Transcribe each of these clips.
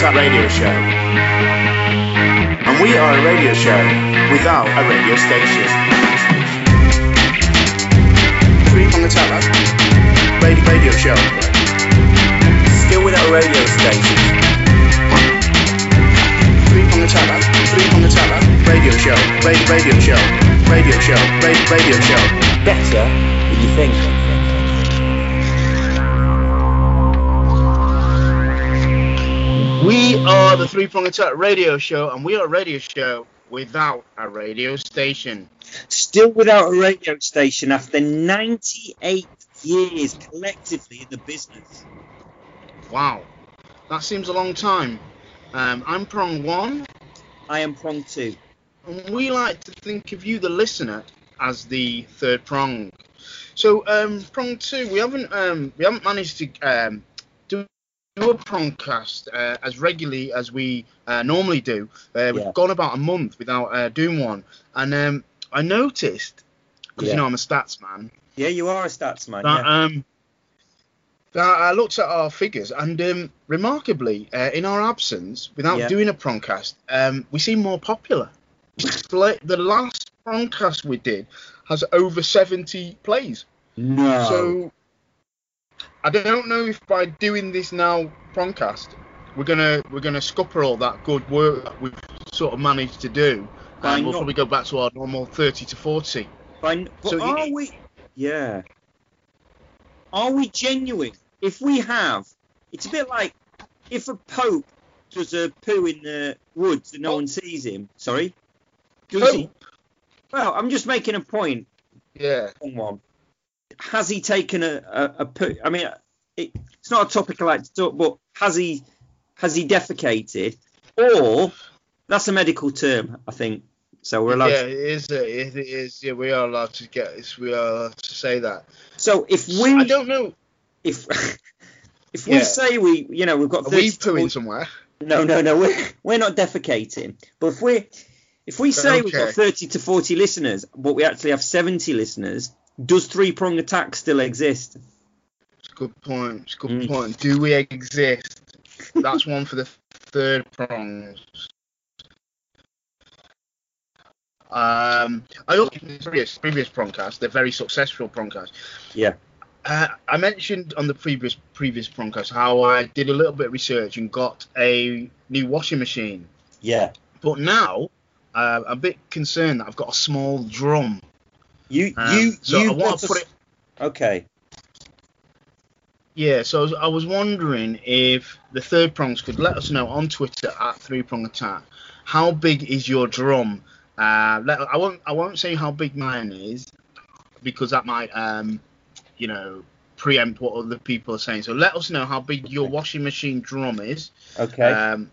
the radio show. And we are a radio show without a radio station. Three Prong Attack radio, radio show. Still without a radio station. Three Prong Attack Three Prong Attack radio show. Radio, radio show. Radio show. Radio, radio show. Better than you think. We are the Three Prong Attack radio show, and we are a radio show without a radio station. Still without a radio station after 98 years collectively in the business. Wow, that seems a long time. Um, I'm Prong One, I am prong two. and we like to think of you, the listener, as the third prong. So, um, Prong Two, we haven't um, we haven't managed to um, do a prongcast uh, as regularly as we uh, normally do. Uh, we've Yeah. gone about a month without uh, doing one, and um, I noticed because Yeah. you know I'm a stats man. Yeah, you are a stats man. that yeah. um that I looked at our figures and um, remarkably uh, in our absence without doing a prongcast um, we seem more popular the last prongcast we did has over 70 plays no. so I don't know if by doing this now prongcast we're gonna we're gonna scupper all that good work that we've sort of managed to do By and we'll not- probably go back to our normal 30 to 40 By, but So are you- we? Yeah. Are we genuine? If we have, it's a bit like if a pope does a poo in the woods and no one sees him. Sorry. Does he? Pope? Well, I'm just making a point. yeah one. Has he taken a, a, a poo? I mean, it, it's not a topic I like to talk, but has he has he defecated? Or that's a medical term, I think. So we're allowed. yeah, To, it is. It is. Yeah, we are allowed to get. We are allowed to say that. so if I we don't know. if if we Yeah. say we you know we've got Are 30 we pooing 40 somewhere? No, no, no. We're, we're not defecating. But if we if we say we've got 30 to 40 listeners, but we actually have 70 listeners, does three prong attack still exist? It's a good point. It's a good Mm. point. Do we exist? That's one for the third prongs. Um, I also in the previous previous prongcast, the very successful prongcast. Yeah. Uh, I mentioned on the previous previous prongcast how I did a little bit of research and got a new washing machine. Yeah. But now uh, I'm a bit concerned that I've got a small drum. You Um, you so you I want to put it. Okay. Yeah, so I was, I was wondering if the third prongs could let us know on Twitter at Three Prong Attack how big is your drum. Uh, let, I won't I won't say how big mine is because that might um, you know preempt what other people are saying. So let us know how big your washing machine drum is. Okay. Um,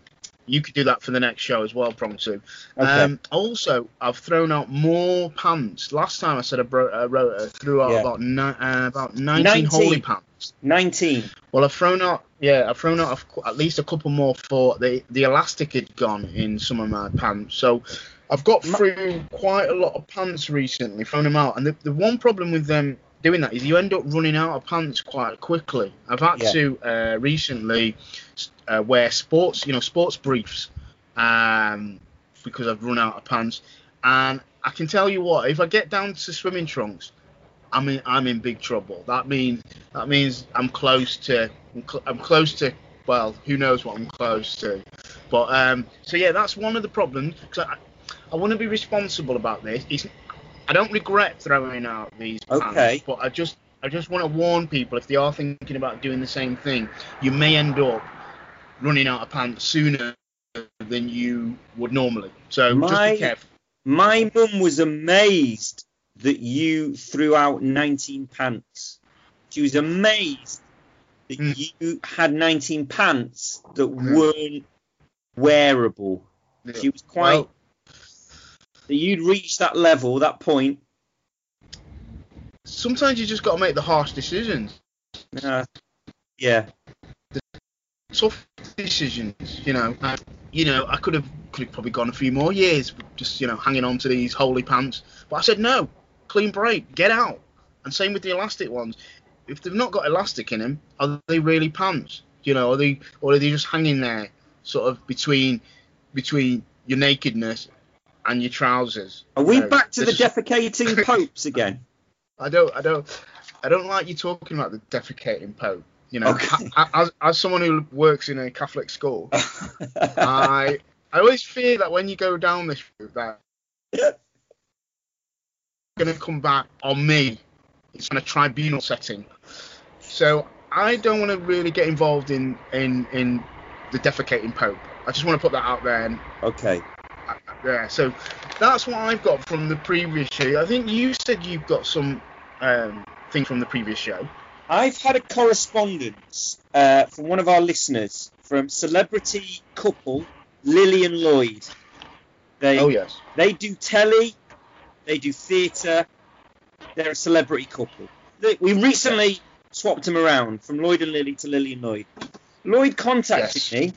you could do that for the next show as well, Prong Two. okay. Um, also, I've thrown out more pants. Last time I said I, bro- I wrote I threw out Yeah. about ni- uh, about 19, 19. holy pants. 19. Well, I've thrown out yeah, I've thrown out at least a couple more for the the elastic had gone in some of my pants. So I've got through quite a lot of pants recently, thrown them out. And the, the one problem with them doing that is you end up running out of pants quite quickly. I've had Yeah. to uh, recently uh, wear sports, you know, sports briefs, um, because I've run out of pants. And I can tell you what, if I get down to swimming trunks, I'm in I'm in big trouble. That means that means I'm close to I'm, cl- I'm close to well, who knows what I'm close to. But um, so yeah, that's one of the problems because I I want to be responsible about this. It's, I don't regret throwing out these pants, Okay. but I just I just want to warn people if they are thinking about doing the same thing, you may end up running out of pants sooner than you would normally. So just My- be careful. My mum was amazed that you threw out 19 pants. She was amazed that Mm. you had 19 pants that Mm. weren't wearable. She was quite. Well, that you'd reach that level, that point. sometimes you just got to make the harsh decisions. Uh, yeah. The tough decisions, you know. Uh, you know, I could have could have probably gone a few more years just you know hanging on to these holy pants, but I said no, clean break, get out. And same with the elastic ones. If they've not got elastic in them, are they really pants? You know, are they or are they just hanging there sort of between between your nakedness and your trousers. Are we You back to the defecating popes again? I don't, I don't, I don't like you talking about the defecating pope. You know, Okay. I- I- as, as someone who works in a Catholic school, I I always fear that when you go down this route, that going to come back on me. It's in a tribunal setting. So I don't want to really get involved in in in the defecating pope. I just want to put that out there. And okay. Uh, yeah, so that's what I've got from the previous show. I think you said you've got some um, thing from the previous show. I've had a correspondence uh, from one of our listeners from celebrity couple Lily and Lloyd. They Oh yes. they do telly, they do theatre. They're a celebrity couple. We recently swapped them around from Lloyd and Lily to Lily and Lloyd. Lloyd contacted Yes. me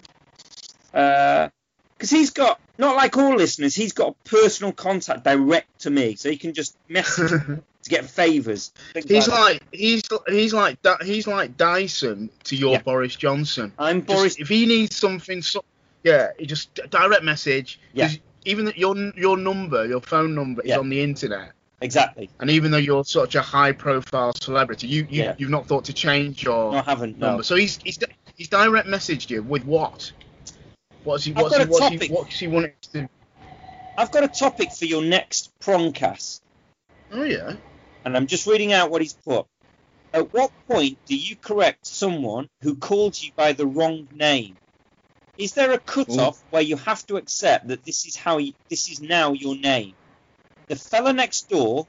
because he's got not like all listeners, he's got personal contact direct to me, so he can just message to get favours. he's like he's he's like he's like Dyson to your Yeah. Boris Johnson. I'm Just- Boris. if he needs something, so, yeah, he just direct message. 'cause Even that your your number, your phone number is Yeah. on the internet, Exactly. and even though you're such a high-profile celebrity, you, you Yeah. you've not thought to change your No, I haven't. No. number. So he's he's he's direct messaged you with what? What's he I've got he a what's he, topic. what's he wanting to? I've got a topic for your next prongcast, Oh yeah. and I'm just reading out what he's put. At what point do you correct someone who called you by the wrong name? Is there a cut-off where you have to accept that this is how you, this is now your name? The fella next door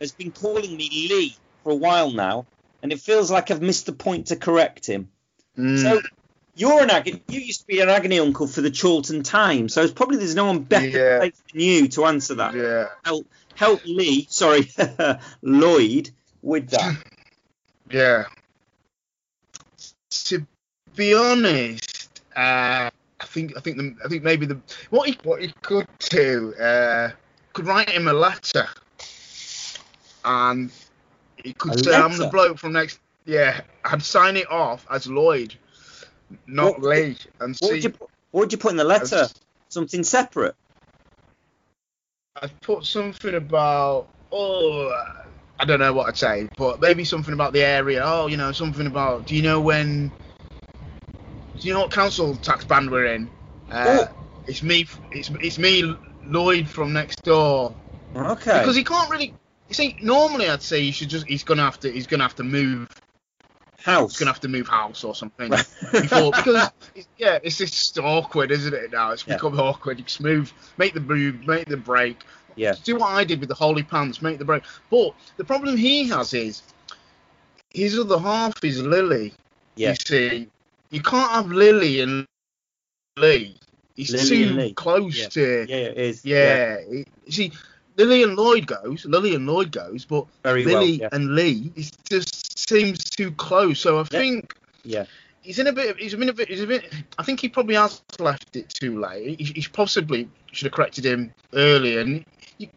has been calling me Lee for a while now, and it feels like I've missed the point to correct him. Mm. So you're an agony. You used to be an agony uncle for the Chorlton Times, so it's probably there's no one better Yeah. placed than you to answer that. yeah. Help, help Lee, sorry, Lloyd, with that. Yeah. To be honest, uh, I think I think the, I think maybe the what he what he could do uh, could write him a letter, and he could A say I'm the bloke from next. Yeah, I'd sign it off as Lloyd, not What- Lee, and What see. would you put, what would you put in the letter? Something separate. I'd put something about oh I don't know what I'd say, but maybe something about the area. Oh, you know, something about do you know when do you know what council tax band we're in? Uh, Oh. It's me. It's it's me, Lloyd from next door. Okay. Because he can't really. You see, normally I'd say he should just. He's gonna have to. He's gonna have to move. House. Gonna have to move house or something before because it's, yeah, it's just awkward, isn't it? Now it's Yeah. become awkward. You just move, make the move, make the break. Yeah. Do what I did with the holy pants, make the break. But the problem he has is his other half is Lily. Yeah. You see, you can't have Lily and Lee. He's Lily too close Yeah. to. Yeah, it is. Yeah. You see, Lily and Lloyd goes. Lily and Lloyd goes, but Very well. Lily Yeah. and Lee is just seems too close. So I think Yeah. he's in a bit. He's in a bit. He's a bit. I think he probably has left it too late. He, he possibly should have corrected him earlier. And you,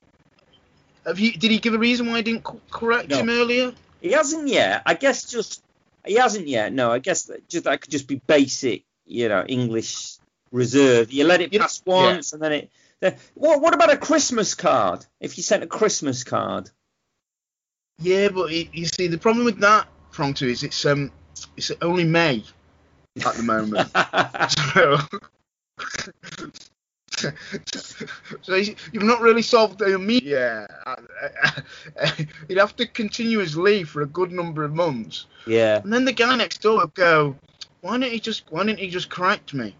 have you? Did he give a reason why he didn't correct No. him earlier? He hasn't yet. I guess just he hasn't yet. No, I guess that just that could just be basic, you know, English reserve. You let it pass once, and then it. Then, what what about a Christmas card? If you sent a Christmas card. Yeah, but he, you see, the problem with that Prong Two is it's um it's only May at the moment. so, so you've not really solved the immediate. Yeah, he'd have to continue his leave for a good number of months, yeah, and then the guy next door would go, "Why didn't he just? Why didn't he just correct me?"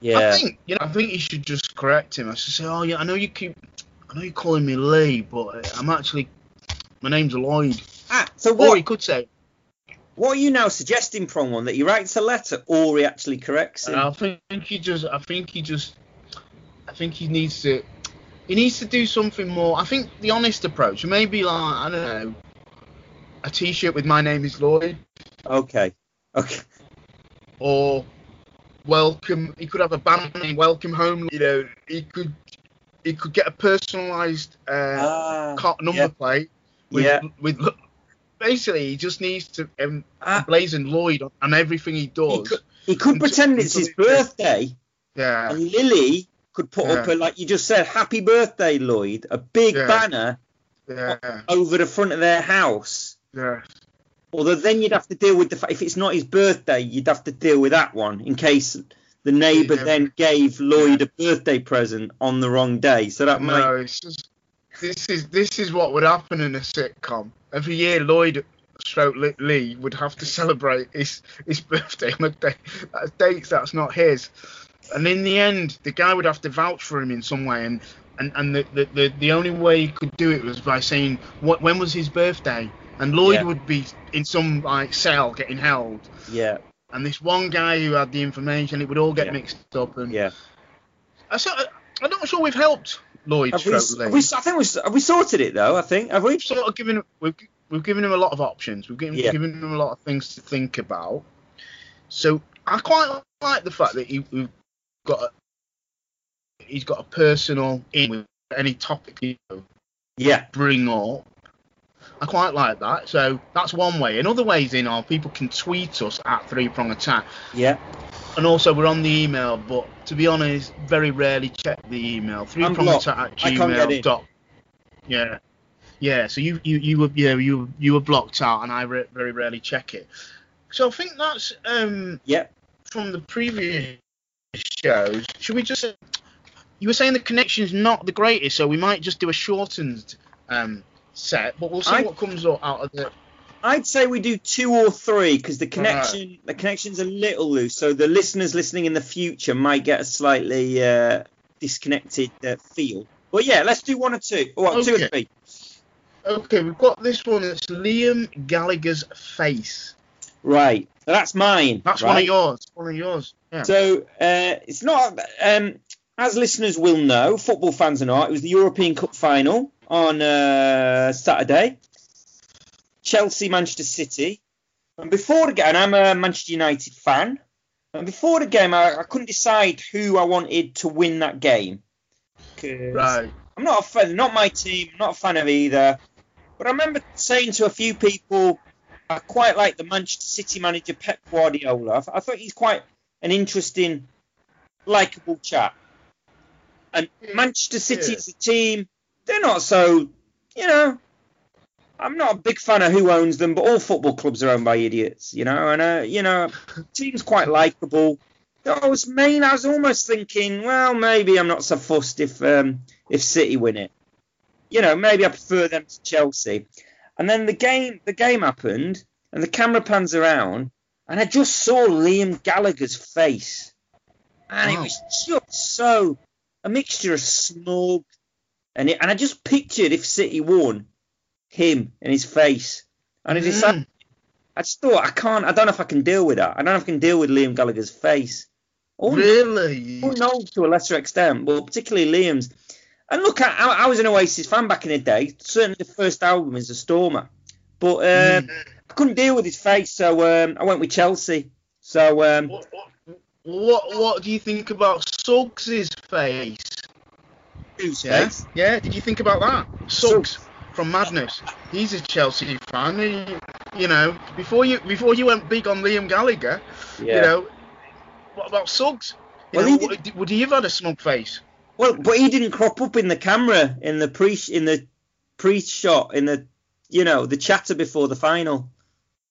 yeah. I think you know. I think he should just correct him. I should say, "Oh yeah, I know you keep, I know you're calling me Lee, but I'm actually, my name's Lloyd." Ah, so Or what? he could say, What are you now suggesting, Prong One, that he writes a letter or he actually corrects? And I think he just, I think he just, I think he needs to, he needs to do something more. I think the honest approach, maybe like I don't know, a T-shirt with my name is Lloyd, Okay, okay, or welcome. He could have a band name, Welcome Home. You know, he could, he could get a personalised uh, ah, car, number yeah. plate. With, Yeah. With basically, he just needs to um, ah, blazon Lloyd on, on everything he he does. could, he could pretend it's his birthday Yeah. And Lily could put up a like you just said, "Happy birthday, Lloyd," a big Yeah. banner Yeah. over the front of their house. Yeah. Although then you'd have to deal with the fact if it's not his birthday, you'd have to deal with that one in case the neighbour Yeah. then gave Lloyd a birthday present on the wrong day. So that might it's just this is this is what would happen in a sitcom. Every year, Lloyd stroke Lee would have to celebrate his his birthday on a day that's dates that's not his, and in the end, the guy would have to vouch for him in some way, and and and the the, the, the only way he could do it was by saying what when was his birthday, and Lloyd Yeah. would be in some like cell getting held. yeah And this one guy who had the information, it would all get Yeah. mixed up. And yeah. I I'm not sure we've helped Lloyd Have we, have we, I think we have we sorted it though. I think have we? we've sort of given we've, we've given him a lot of options. We've given, Yeah. given him a lot of things to think about. So I quite like the fact that he, we've got a, he's got a personal in with any topic you know, Yeah bring up. I quite like that. So that's one way. Another ways in are people can tweet us at Three Prong Attack, yeah. And also we're on the email. But to be honest, very rarely check the email. Three I'm. At I can't get in. gmail dot. Yeah, yeah. So you you you were yeah you you were blocked out, and I re- very rarely check it. So I think that's um Yeah. from the previous shows. Should we just? You were saying the connection's not the greatest, so we might just do a shortened um set, but we'll see I- what comes out out of the. I'd say we do two or three because the connection the connection's a little loose, so the listeners listening in the future might get a slightly uh, disconnected uh, feel. But yeah, let's do one or two. Or two or Okay. three. Okay, we've got this one. It's Liam Gallagher's face. Right. So that's mine. That's right? one of yours. One of yours. Yeah. So uh, it's not um, as listeners will know, football fans or not, it was the European Cup final on uh, Saturday. Chelsea, Manchester City. And before the game, and I'm a Manchester United fan. And before the game, I, I couldn't decide who I wanted to win that game. Right. I'm not a fan, not my team, not a fan of either. But I remember saying to a few people, I quite like the Manchester City manager Pep Guardiola. I, th- I thought he's quite an interesting, likable chap. And Manchester City Yeah. as a team, they're not so, you know. I'm not a big fan of who owns them, but all football clubs are owned by idiots, you know. And uh, you know, team's quite likable. I was main. I was almost thinking, well, maybe I'm not so fussed if um, if City win it. You know, maybe I prefer them to Chelsea. And then the game, the game happened, and the camera pans around, and I just saw Liam Gallagher's face, and it was just so a mixture of smug, and it, and I just pictured if City won, him and his face, and I decided. Mm. I just thought I can't. I don't know if I can deal with that. I don't know if I can deal with Liam Gallagher's face. Oh, Really? knows to a lesser extent, but particularly Liam's. And look, I, I was an Oasis fan back in the day. Certainly, the first album is a stormer, but uh, Mm. I couldn't deal with his face, so um, I went with Chelsea. So um, What, what, what what do you think about Suggs' face? Yeah? face? Yeah, did you think about that? Suggs from Madness. He's a Chelsea fan. He, you know, before you before you went big on Liam Gallagher, Yeah. you know, what about Suggs? Well, know, he would, would he have had a smug face? Well, but he didn't crop up in the camera in the pre in the pre shot in the you know the chatter before the final.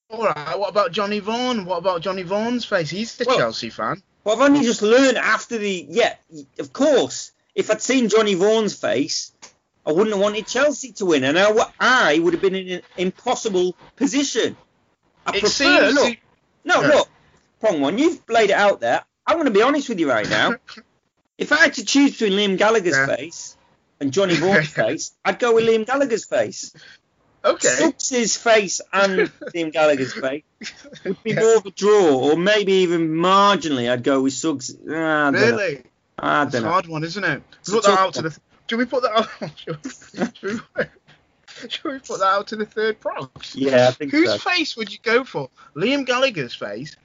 All right. What about Johnny Vaughan? What about Johnny Vaughan's face? He's the Well- Chelsea fan. Well, I've only just learned after the yeah, of course. If I'd seen Johnny Vaughan's face, I wouldn't have wanted Chelsea to win, and I, I would have been in an impossible position. I It prefer seems look, no, Yeah. look, prong one. You've laid it out there. I'm going to be honest with you right now. if I had to choose between Liam Gallagher's Yeah. face and Johnny Vaughan's face, I'd go with Liam Gallagher's face. okay. Suggs's face and Liam Gallagher's face would be Yeah. more of a draw, or maybe even marginally. I'd go with Suggs. Ah, I know. Really? I It's don't a know. hard one, isn't it? Put a that out to the. Should we put that out? Should we, should we, should we put that out to the third prox? Yeah, I think Whose so. face would you go for? Liam Gallagher's face,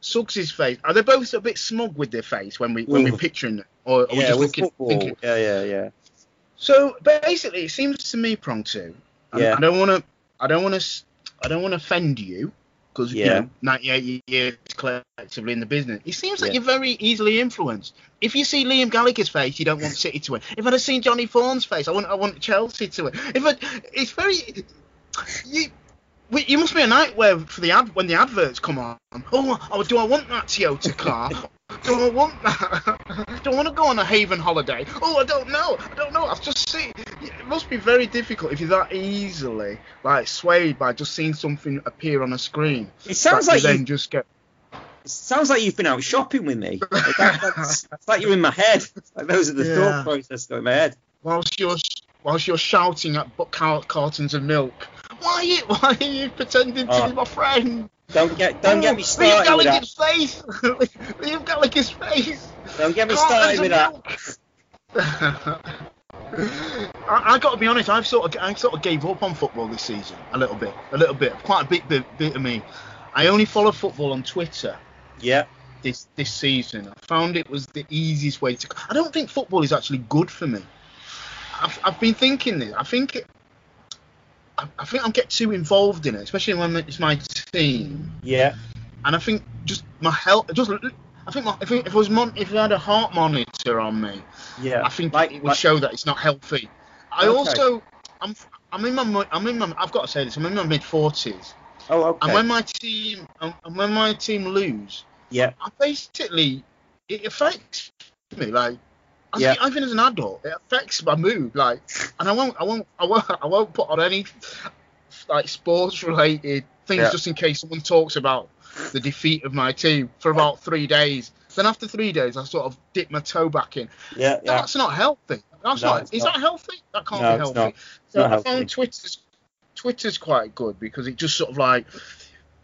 Suggs' face. Are they both a bit smug with their face when we when Ooh. we're picturing it, or are we Yeah, just with looking? football. Thinking? Yeah, yeah, yeah. So basically, it seems to me, prong two. Yeah. I don't want to. I don't want to. I don't want to offend you, because you know 98 years collectively in the business. It seems like Yeah. you're very easily influenced. If you see Liam Gallagher's face, you don't want City to win. If I'd have seen Johnny Vaughan's face, I want I want Chelsea to win. If I, it's very you. You must be a nightmare for the ad when the adverts come on. Oh, oh, do I want that Toyota car? Do I want that? Do I want to go on a Haven holiday? Oh, I don't know. I don't know. I've just seen. It must be very difficult if you're that easily like swayed by just seeing something appear on a screen. It sounds like you then just get. it sounds like you've been out shopping with me. Like that- that's, it's like you're in my head. Like those are the Yeah. thought process going in my head. whilst you're whilst you're shouting at cartons of milk. Why are you why are you pretending to Oh. be my friend? Don't get don't get me started that. Gallagher's face. Liam Gallagher's face. Don't get me Cartons started with that. I, I got to be honest. I've sort of I sort of gave up on football this season a little bit, a little bit, quite a bit, bit, bit of me. I only follow football on Twitter Yeah. this this season. I found it was the easiest way to. I don't think football is actually good for me. I've, I've been thinking this. I think it, I, I think I'll get too involved in it, especially when it's my team. Yeah. And I think just my health. Just I think my, if, it, if it was mon, if I had a heart monitor on me, Yeah. I think Like- it would like- show that it's not healthy. I Okay. also I'm I'm in my I'm in my I've got to say this. I'm in my mid forties, Oh, okay. and when my team and when my team lose. yeah. I basically it affects me like I Yeah. even as an adult it affects my mood like and I won't I won't I won't I won't put on any like sports related things Yeah. just in case someone talks about the defeat of my team for about three days then after three days I sort of dip my toe back in Yeah. Yeah. that's not healthy that's No, not is not. that healthy that can't No, be healthy not. so I healthy. found Twitter's Twitter's quite good because it just sort of like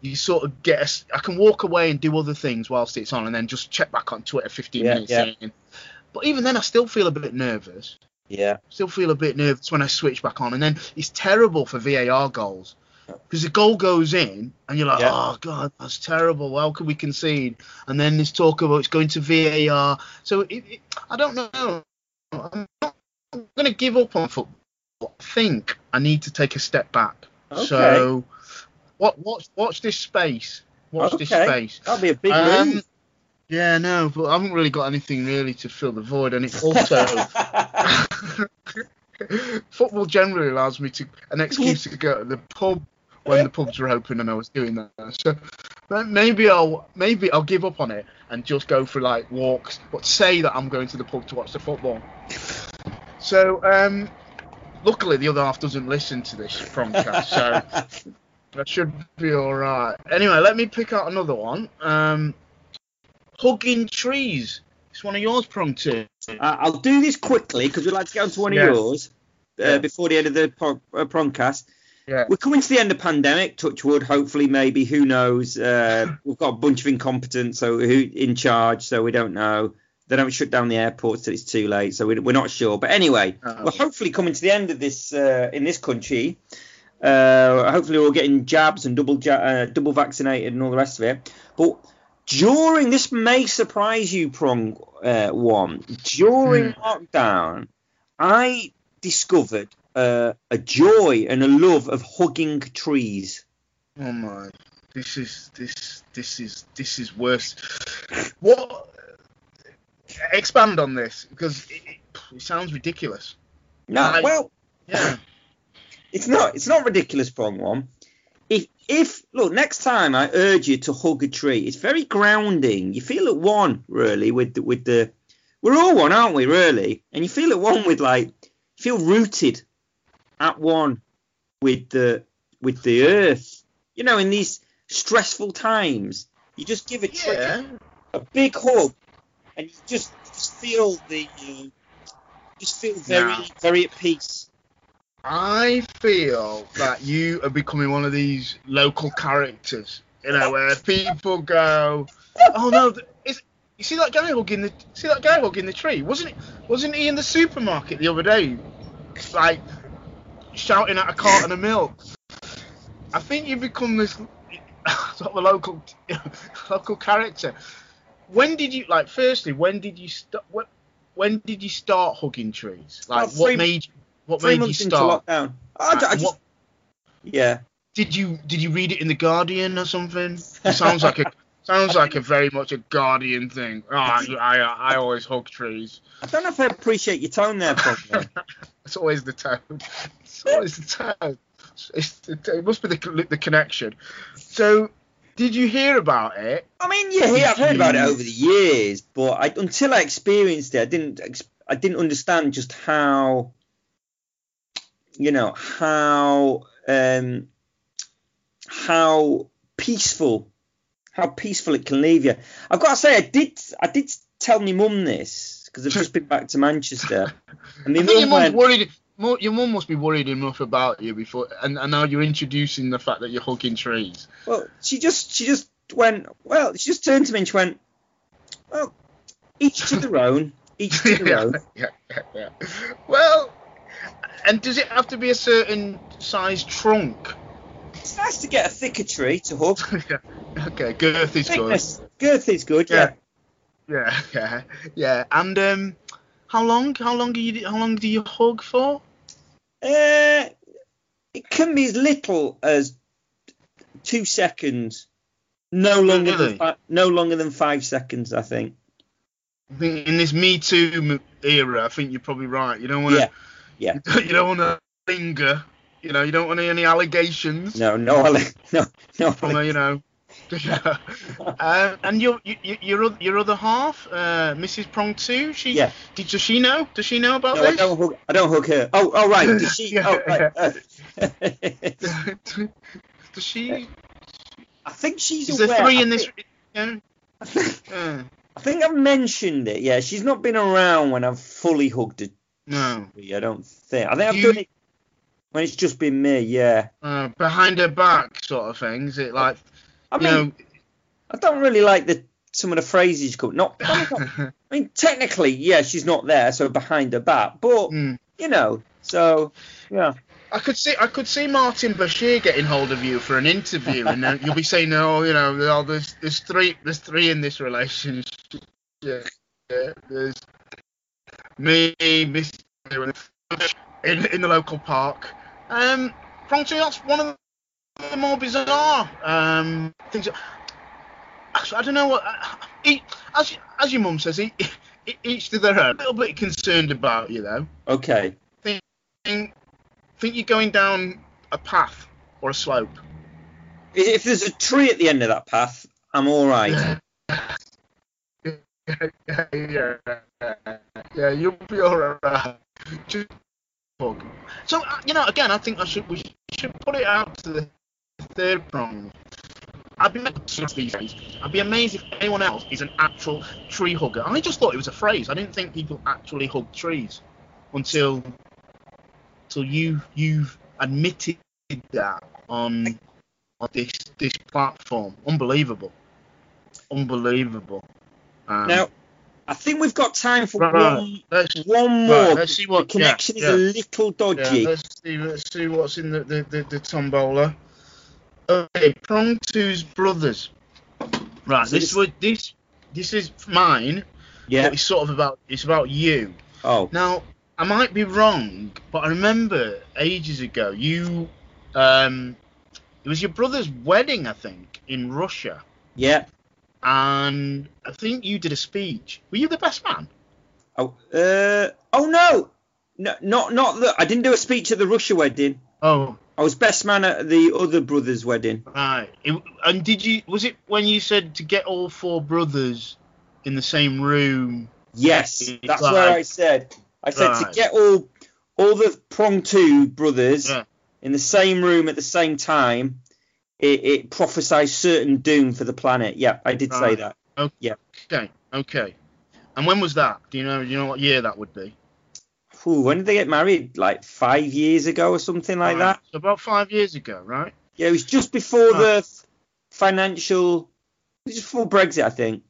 you sort of get a I can walk away and do other things whilst it's on and then just check back on Twitter 15 Yeah, minutes yeah. in. But even then I still feel a bit nervous. Yeah. Still feel a bit nervous when I switch back on and then it's terrible for VAR goals. Because the goal goes in and you're like, Yeah. oh god, that's terrible. How could we concede? And then there's talk about it's going to VAR. So it, it, I don't know. I'm not going to give up on football. I think I need to take a step back. Okay. So, what watch watch this space. Watch this Okay. space. That'll be a big Um, move. Yeah, no, but I haven't really got anything really to fill the void, and it also football generally allows me to an excuse to go to the pub when the pubs are open, and I was doing that. So maybe I'll maybe I'll give up on it and just go for like walks, but say that I'm going to the pub to watch the football. So um, luckily the other half doesn't listen to this podcast, so that should be all right. Anyway, let me pick out another one. Um, hugging trees. It's one of yours, prong two. Uh, I'll do this quickly because we'd like to get onto one of Yeah. yours uh, Yeah. before the end of the pro- uh, prongcast. Yeah. We're coming to the end of pandemic. Touch wood. Hopefully, maybe who knows? Uh, we've got a bunch of incompetents, so who in charge? So we don't know. They don't shut down the airports till it's too late, so we, we're not sure. But anyway, Oh. we're hopefully coming to the end of this uh, in this country. Uh, hopefully, we're all getting jabs and double ja- uh, double vaccinated and all the rest of it. But during this may surprise you, prong uh, one. During lockdown, I discovered uh, a joy and a love of hugging trees. Oh my! This is this this is this is worse. What? Expand on this because it, it, it sounds ridiculous. No, I- well, Yeah. it's not. It's not ridiculous, prong one. If look next time I urge you to hug a tree, it's very grounding. You feel at one really with the, with the. We're all one, aren't we? Really, and you feel at one with like you feel rooted at one with the with the earth. You know, in these stressful times, you just give a tree Yeah. a big hug, and you just just feel the uh, just feel very Nah. very at peace. I feel that you are becoming one of these local characters. You know, where people go, "Oh no, is, you see that guy hugging the see that guy hugging the tree? Wasn't it? Wasn't he in the supermarket the other day, like shouting at a carton of milk?" I think you become this sort of a local local character. When did you like? Firstly, when did you start? What? When did you start hugging trees? Like, About what made made what Three made you months into start? lockdown. I, I just, what- yeah. did you did you read it in the Guardian or something? It sounds like a sounds like a very much a Guardian thing. Oh, I, I I always hug trees. I don't know if I appreciate your tone there, Paul. It's always the tone. It's always the tone. It's the, it must be the the connection. So, did you hear about it? I mean, yeah, yeah, I've heard about it over the years, but I, until I experienced it, I didn't I didn't understand just how you know how um how peaceful how peaceful it can leave you. I've got to say, I did I did tell my mum this because I've just been back to Manchester, and I think your mum mum's worried. Your mum must be worried enough about you before, and, and now you're introducing the fact that you're hugging trees. well, she just she just went, well, she just turned to me and she went, well, each to their own, each to their own. yeah, yeah, yeah. Well, and does it have to be a certain size trunk? It's nice to get a thicker tree to hug. Yeah. okay, girth is good. Thickness, girth is good, yeah. Yeah, yeah, yeah. And um, how long? How long do you? How long do you hug for? Uh, it can be as little as two seconds. No longer Really? than fi- no longer than five seconds, I think. I think in this Me Too era, I think you're probably right. You don't want to. Yeah, You don't want to linger. You know, you don't want any allegations No, no, no, no. from you know. uh, and your, your your your other half, uh, Mrs. Prong Two, she Yeah. did, does she know? Does she know about No, I don't hug. I don't hug her. Oh, oh right. Did she? Yeah. Oh, right. uh, does she? I think she's Is there three I in this? think- Yeah. I think, I think I've mentioned it. Yeah, she's not been around when I've fully hugged a no. I don't think. I think I've You- done it when it's just been me. Yeah. Uh, behind her back, sort of thing. Is it like I mean, I don't really like the some of the phrases you come. Not. I mean, technically, yeah, she's not there, so behind her back. But Hmm. you know, so yeah. I could see I could see Martin Bashir getting hold of you for an interview, and then you'll be saying, "Oh, you know, oh, there's there's three there's three in this relationship. There's me, Miss in in the local park. Um, frankly, that's one of the more bizarre um things. Actually, I don't know what. He, as as your mum says, he, he, each to their own. A little bit concerned about you though Okay. think think you're going down a path or a slope. If there's a tree at the end of that path, I'm all right. yeah, yeah, you'll be alright. Just bug. So uh, you know, again, I think I should we should put it out to the third prong. I'd be amazed these days. I'd be amazed if anyone else is an actual tree hugger. I just thought it was a phrase. I didn't think people actually hug trees until until you you've admitted that on on this this platform. Unbelievable, unbelievable. Um, Now, I think we've got time for Right, right. one let's, one right, more. let's see the what connection yeah, is a yeah. little Yeah, dodgy. let's see. Let's see what's in the the, the, the tombola. Okay, prong two's brothers. Right. So this this- was this this is mine. yeah. But it's sort of about it's about you. Oh. Now I might be wrong, but I remember ages ago you um it was your brother's wedding I think in Russia, Yeah. And I think you did a speech. Were you the best man? Oh. Uh. Oh no. No. Not not the. I didn't do a speech at the Russia wedding. Oh, I was best man at the other brother's wedding. Right. It, and did you? Was it when you said to get all four brothers in the same room? Yes, that's like- where I said. I said to get all all the prong two brothers Yeah. in the same room at the same time. It, it prophesies certain doom for the planet. Yeah, I did say Right. that. Okay. Okay. And when was that? Do you know? Do you know what year that would be? Ooh, when did they get married? Like five years ago or something like Right. that. So about five years ago, right? Yeah, it was just before Right. the financial. Just before Brexit, I think.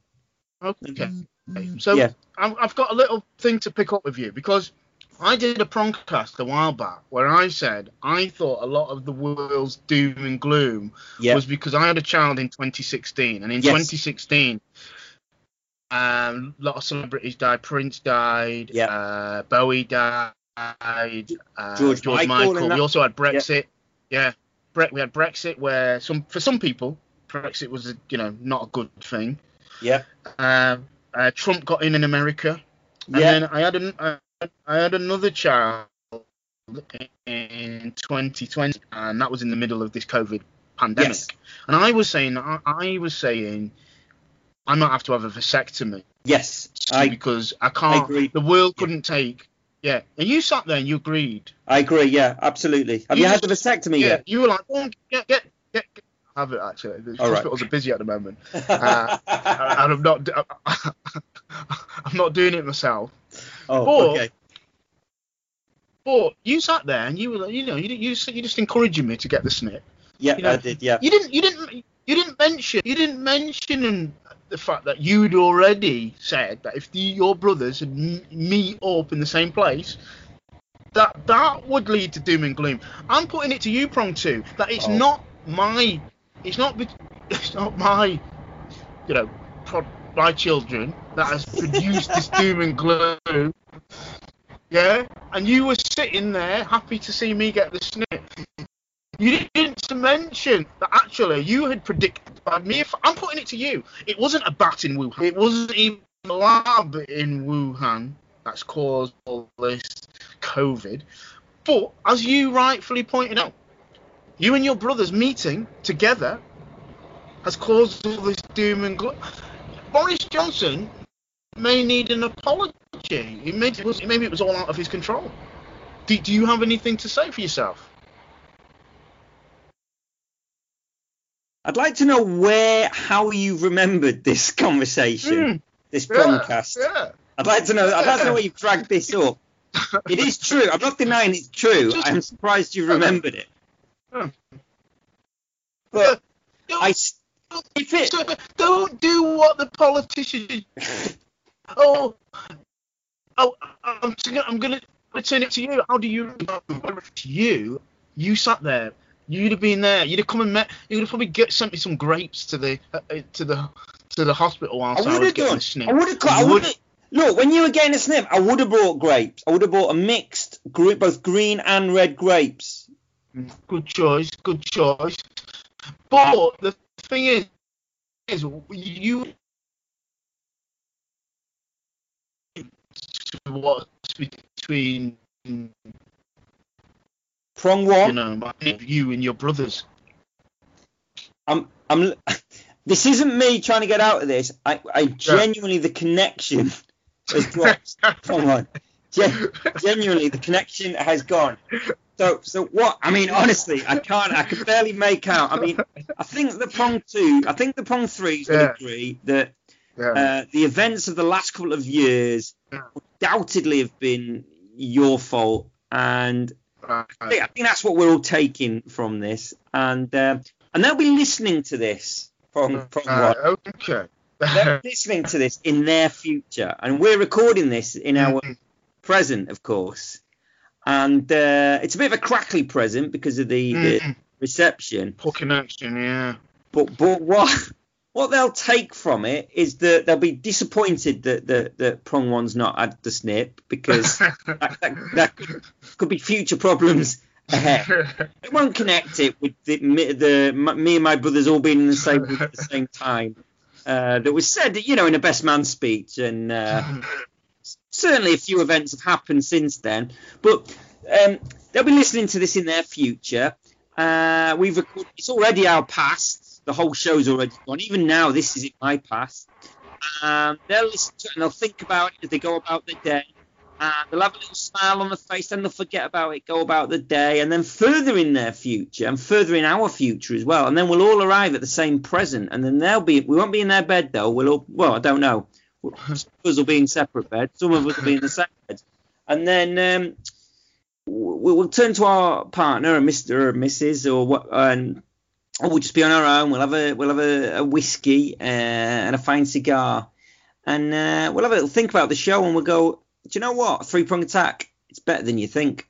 Okay. Mm-hmm. So Yeah. I've I've got a little thing to pick up with you because I did a prongcast a while back where I said I thought a lot of the world's doom and gloom Yeah. was because I had a child in 2016, and in Yes. 2016, um, a lot of celebrities died. Prince died. Yeah. Uh, Bowie died. Uh, George Michael and We also had Brexit. Yeah. Bre- we had Brexit, where some for some people Brexit was a, you know not a good thing. Yeah. Um, uh, Trump got in in America, and Yeah. then I had an, I, I had another child in 2020, and that was in the middle of this COVID pandemic. Yes. And I was saying, I, I was saying, I might have to have a vasectomy Yes. I because I can't. agree. The world couldn't take. Yeah, and you sat there and you agreed. I agree. Yeah. Absolutely. Have you, You had the vasectomy Yeah, yet? you were like, oh, get, get, get, get. Have it actually. The All right. hospitals are busy at the moment, uh, and I'm not. I'm not doing it myself. oh. but- Okay. But you sat there and you were, you know, you you you just encouraging me to get the snip. Yeah. you know, I did. Yeah. You didn't, you didn't, you didn't mention, you didn't mention the fact that you'd already said that if the, your brothers had m- meet up in the same place, that that would lead to doom and gloom. I'm putting it to you, prong two, that it's Oh. not my, it's not, it's not my, you know, my children that has produced this doom and gloom. Yeah, and you were sitting there happy to see me get the snip. You didn't mention that actually you had predicted by me. If I'm putting it to you, it wasn't a bat in Wuhan. It wasn't even a lab in Wuhan that's caused all this COVID. But as you rightfully pointed out, you and your brothers meeting together has caused all this doom and gloom. Boris Johnson may need an apology. It may, it was, maybe it was all out of his control. Do, do you have anything to say for yourself? I'd like to know where, how you remembered this conversation, Mm, this yeah, podcast. Yeah. I'd like to know. I'd like to know where you've dragged this up. It is true. I'm not denying it's true. Just- I'm surprised you remembered it. But Don't, if it, don't- don't do what the politicians. Oh, oh, I'm, I'm gonna turn it to you. How do you? To you, you sat there. You'd have been there. You'd have come and met. You'd have probably get sent me some grapes to the uh, uh, to the to the hospital I whilst I, would was have getting done. I would have. I would have. Look, when you were getting a snip, I would have brought grapes. I would have brought a mixed, group, both green and red grapes. Good choice. Good choice. But the thing is, is you what's between you Prong one. know you and your brothers. I'm. I'm. This isn't me trying to get out of this. I, I genuinely the connection has dropped. Come on. Gen- genuinely the connection has gone. So so what? I mean honestly, I can't. I can barely make out. I mean, I think the prong two. I think the prong threes Yeah. agree that Yeah. uh, the events of the last couple of years undoubtedly have been your fault, and. I think, I think that's what we're all taking from this, and um, and they'll be listening to this from from Right, what okay. they're listening to this in their future, and we're recording this in our present, of course, and uh, it's a bit of a crackly present because of the, the Mm, reception, Poor connection, yeah. but but what what they'll take from it is that they'll be disappointed that that, that prong one's not at the snip because that, that, that could, could be future problems ahead. They won't connect it with the, me- the me and my brothers all being in the same room at the same time. Uh, that was said, you know, in a best man speech, and uh, certainly a few events have happened since then. But um, they'll be listening to this in their future. Uh, we've recorded, it's already our past. The whole show's already gone. Even now, this is in my past. Um, they'll listen to it and they'll think about it as they go about their day. And they'll have a little smile on the face, then they'll forget about it, go about the day, and then further in their future and further in our future as well. And then we'll all arrive at the same present, and then they'll be. We won't be in their bed though. We'll all. Well, I don't know. Some of us will be in separate beds. Some of us will be in the same beds. And then um, we- we'll turn to our partner, a Mister or Mrs. or what, and or we'll just be on our own. We'll have a we'll have a, a whiskey uh, and a fine cigar, and uh, we'll have a think about the show, and we'll go. Do you know what? Three prong attack. It's better than you think.